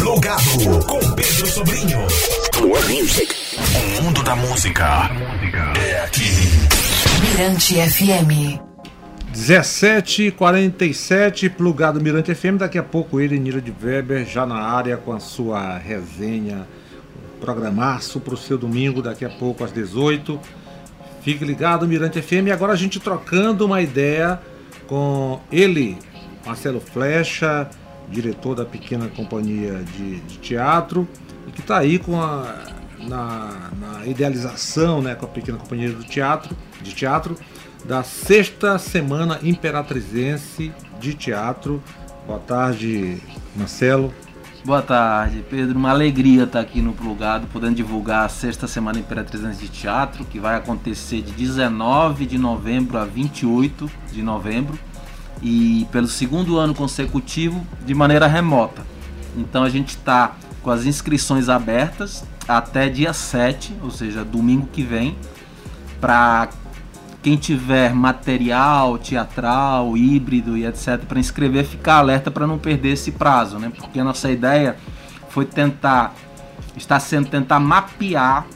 Plugado com Pedro Sobrinho. More music. O mundo da música é aqui. Mirante FM. 17h47, plugado Mirante FM. Daqui a pouco ele, Nira de Weber, já na área com a sua resenha. Programaço para o seu domingo, daqui a pouco às 18 Fique ligado, Mirante FM. E agora a gente trocando uma ideia com ele, Marcelo Flecha, diretor da pequena companhia de, de teatro, e que está aí com a, na, na, idealização né, com a pequena companhia do teatro, de teatro da sexta semana imperatrizense de teatro. Boa tarde, Marcelo. Boa tarde, Pedro. Uma alegria estar aqui no Plugado, podendo divulgar a sexta semana Imperatriz de Teatro, que vai acontecer de 19 de novembro a 28 de novembro e pelo segundo ano consecutivo de maneira remota. Então a gente está com as inscrições abertas até dia 7, ou seja, domingo que vem, para quem tiver material teatral, híbrido e etc para inscrever, ficar alerta para não perder esse prazo, né? Porque a nossa ideia foi tentar está sendo tentar mapear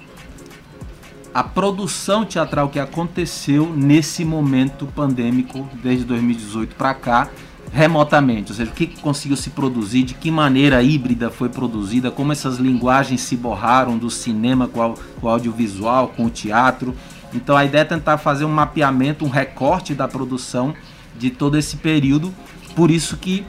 a produção teatral que aconteceu nesse momento pandêmico desde 2018 para cá remotamente, ou seja, o que conseguiu se produzir, de que maneira híbrida foi produzida, como essas linguagens se borraram do cinema com o audiovisual, com o teatro, então a ideia é tentar fazer um mapeamento, um recorte da produção de todo esse período. Por isso que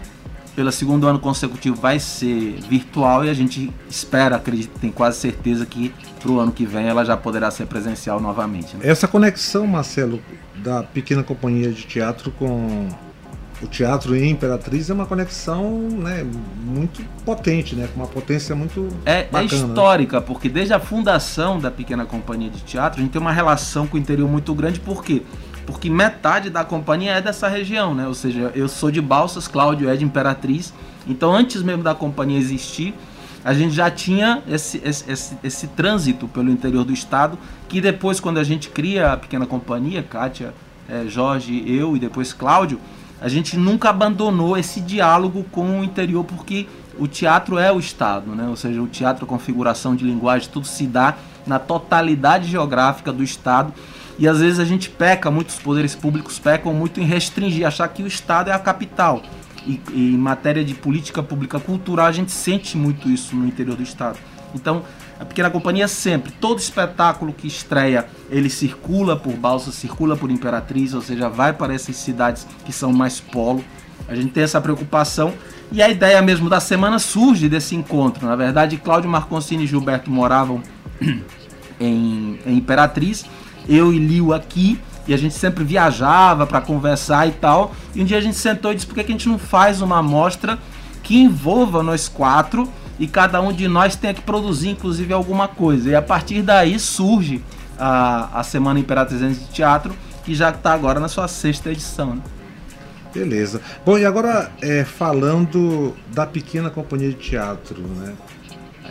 pelo segundo ano consecutivo vai ser virtual e a gente espera, acredito, tem quase certeza que para o ano que vem ela já poderá ser presencial novamente. Né? Essa conexão, Marcelo, da pequena companhia de teatro com o teatro e Imperatriz é uma conexão né, muito potente, né, com uma potência muito é, é bacana, é histórica, né? porque desde a fundação da pequena companhia de teatro a gente tem uma relação com o interior muito grande, por quê? Porque metade da companhia é dessa região, né? Ou seja, eu sou de Balsas, Cláudio é de Imperatriz. Então, antes mesmo da companhia existir, a gente já tinha esse, esse, esse, esse trânsito pelo interior do estado, que depois, quando a gente cria a pequena companhia, Kátia, é, Jorge, eu e depois Cláudio, a gente nunca abandonou esse diálogo com o interior, porque o teatro é o Estado, né? ou seja, o teatro, a configuração de linguagem, tudo se dá na totalidade geográfica do Estado. E às vezes a gente peca, muitos poderes públicos pecam muito em restringir, achar que o Estado é a capital. E, e em matéria de política pública cultural, a gente sente muito isso no interior do Estado. Então, a Pequena Companhia sempre, todo espetáculo que estreia, ele circula por Balsa, circula por Imperatriz, ou seja, vai para essas cidades que são mais polo. A gente tem essa preocupação e a ideia mesmo da semana surge desse encontro. Na verdade, Cláudio Marconcini e Gilberto moravam em, em Imperatriz, eu e Liu aqui, e a gente sempre viajava para conversar e tal. E um dia a gente sentou e disse: por que a gente não faz uma amostra que envolva nós quatro? e cada um de nós tem que produzir, inclusive, alguma coisa. E a partir daí surge a, a Semana Imperatriz de Teatro, que já está agora na sua sexta edição. Né? Beleza. Bom, e agora é, falando da pequena companhia de teatro, né?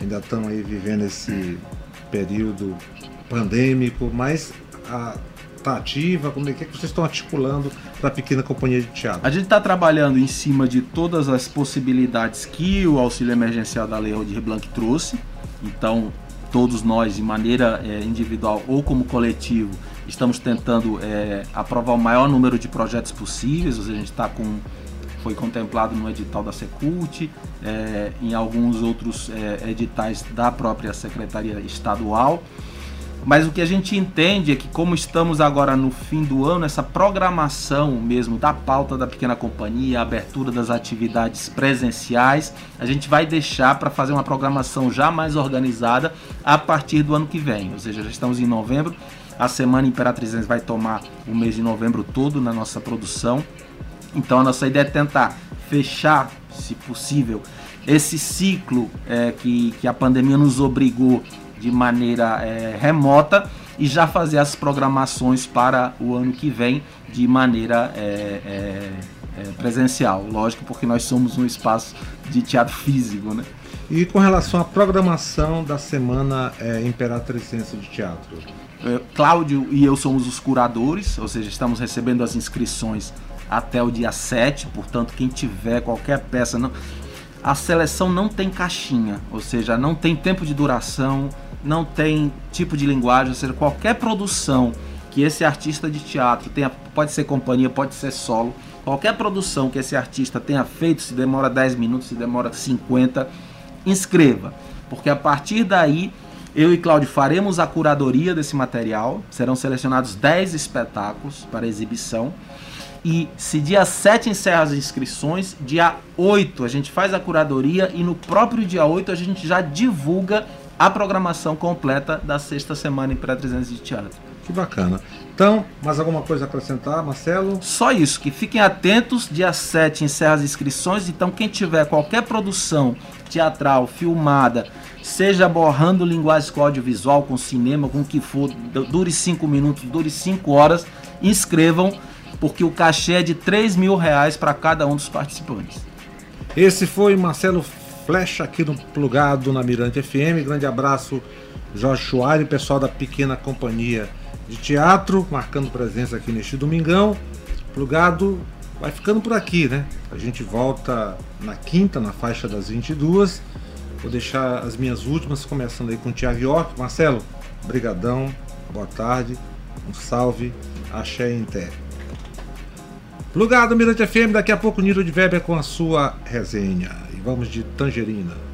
Ainda estão aí vivendo esse período pandêmico, mas está ativa? Como é que, é que vocês estão articulando para a pequena companhia de teatro? A gente está trabalhando em cima de todas as possibilidades que o auxílio emergencial da Lei Aldir Blanc trouxe. Então, todos nós, de maneira é, individual ou como coletivo, estamos tentando é, aprovar o maior número de projetos possíveis. Ou seja, a gente está com foi contemplado no edital da Secult, é, em alguns outros é, editais da própria Secretaria Estadual. Mas o que a gente entende é que, como estamos agora no fim do ano, essa programação mesmo da pauta da pequena companhia, a abertura das atividades presenciais, a gente vai deixar para fazer uma programação já mais organizada a partir do ano que vem. Ou seja, já estamos em novembro, a Semana Imperatrizense vai tomar o mês de novembro todo na nossa produção. Então, a nossa ideia é tentar fechar, se possível, esse ciclo é, que, que a pandemia nos obrigou de maneira é, remota e já fazer as programações para o ano que vem de maneira é, é, é, presencial. Lógico, porque nós somos um espaço de teatro físico, né? E com relação à programação da semana é, Imperatricense de Teatro? É, Cláudio e eu somos os curadores, ou seja, estamos recebendo as inscrições até o dia 7, portanto, quem tiver qualquer peça, não, a seleção não tem caixinha, ou seja, não tem tempo de duração, não tem tipo de linguagem, ou seja, qualquer produção que esse artista de teatro tenha, pode ser companhia, pode ser solo, qualquer produção que esse artista tenha feito, se demora 10 minutos, se demora 50, inscreva, porque a partir daí eu e Cláudio faremos a curadoria desse material, serão selecionados 10 espetáculos para exibição e se dia 7 encerra as inscrições, dia 8 a gente faz a curadoria e no próprio dia 8 a gente já divulga a programação completa da sexta semana em pré-300 de teatro. Que bacana. Então, mais alguma coisa a acrescentar, Marcelo? Só isso, que fiquem atentos, dia 7 encerra as inscrições, então quem tiver qualquer produção teatral, filmada, seja borrando linguagem com audiovisual, com cinema, com o que for, dure 5 minutos, dure 5 horas, inscrevam porque o cachê é de 3 mil reais para cada um dos participantes. Esse foi Marcelo Flecha aqui no Plugado na Mirante FM. Grande abraço, Jorge Chuari, pessoal da pequena companhia de teatro, marcando presença aqui neste domingão. Plugado vai ficando por aqui, né? A gente volta na quinta, na faixa das 22. Vou deixar as minhas últimas, começando aí com o Tiago York. Marcelo, brigadão, boa tarde, um salve, axé em terra. Plugado Mirante FM, daqui a pouco Niro de Weber com a sua resenha. E vamos de Tangerina.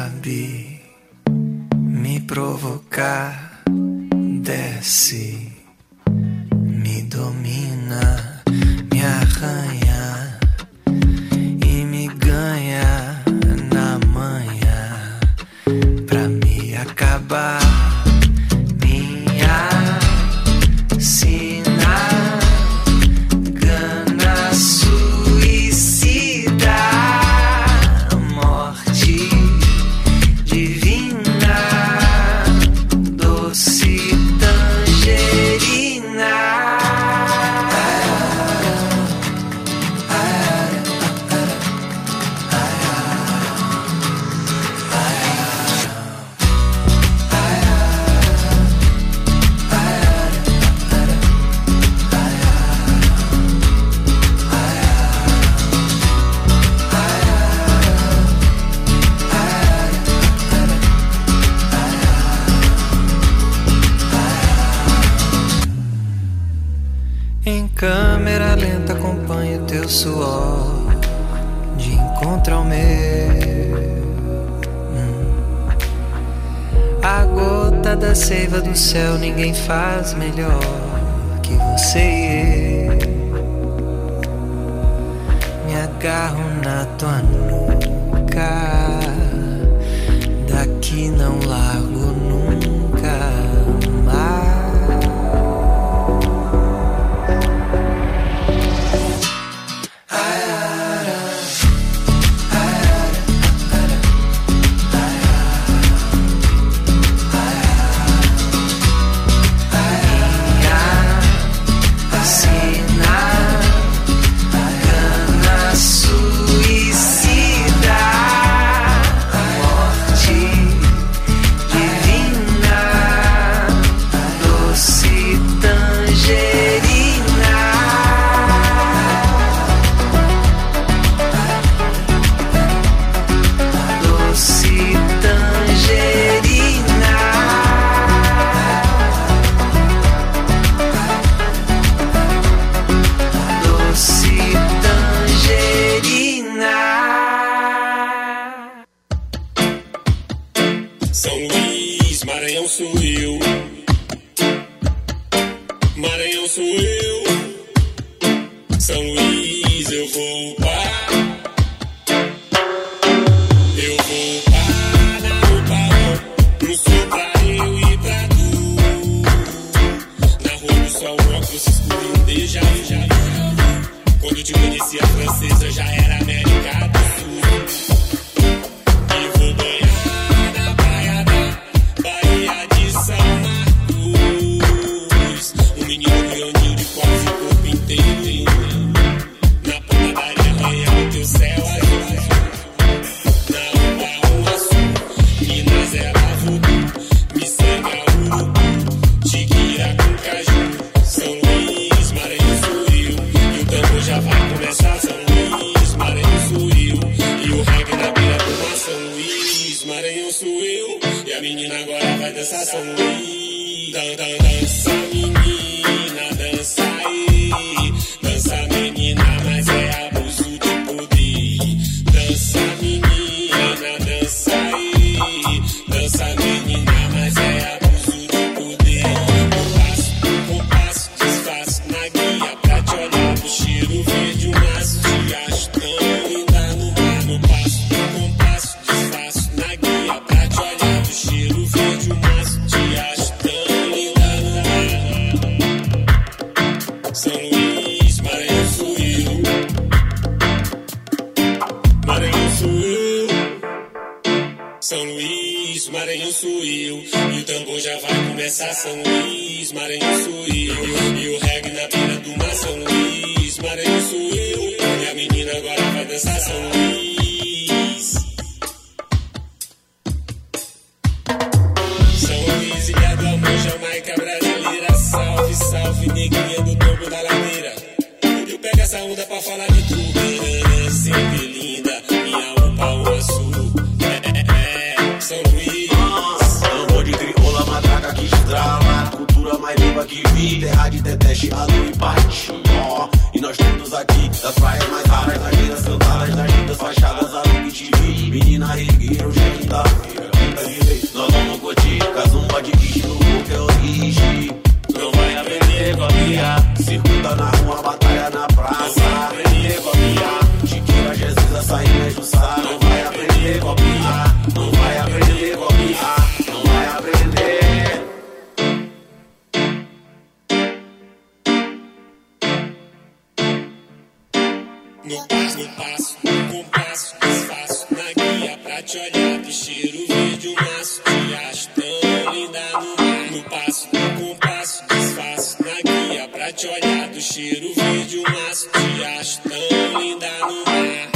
sabe me provocar, desce, me domina, me arranha. Faz melhor que você e eu. Me agarro na tua nuca, daqui não sou eu, são eu. E a menina agora vai dançar São Luís. Dan, dan, dança, be Que vi Terra de teté, chiado e parte. Ó, E nós todos aqui Das praias mais raras Das vidas cantadas, das lindas fachadas A que te vi. Menina é quinta-feira Quinta de vez, nós vamos curtir Casumba de bicho look é origem Não vai aprender a copiar Circuita na rua, batalha na praça. Não vai aprender a copiar Tiqueira, Jesus, açaí, é Jussá Não vai aprender a copiar Não vai aprender a No passo, no passo, no compasso, desfaço na guia pra te olhar do cheiro verde um maço. Te acho tão linda no mar. No passo, no compasso, desfaço na guia pra te olhar do cheiro verde um maço. Te acho tão linda no mar.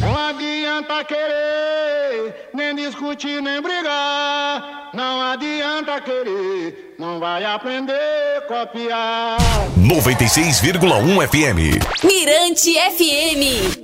Não adianta querer, nem discutir, nem brigar. Não adianta querer, não vai aprender a copiar. 96,1 FM. Mirante FM.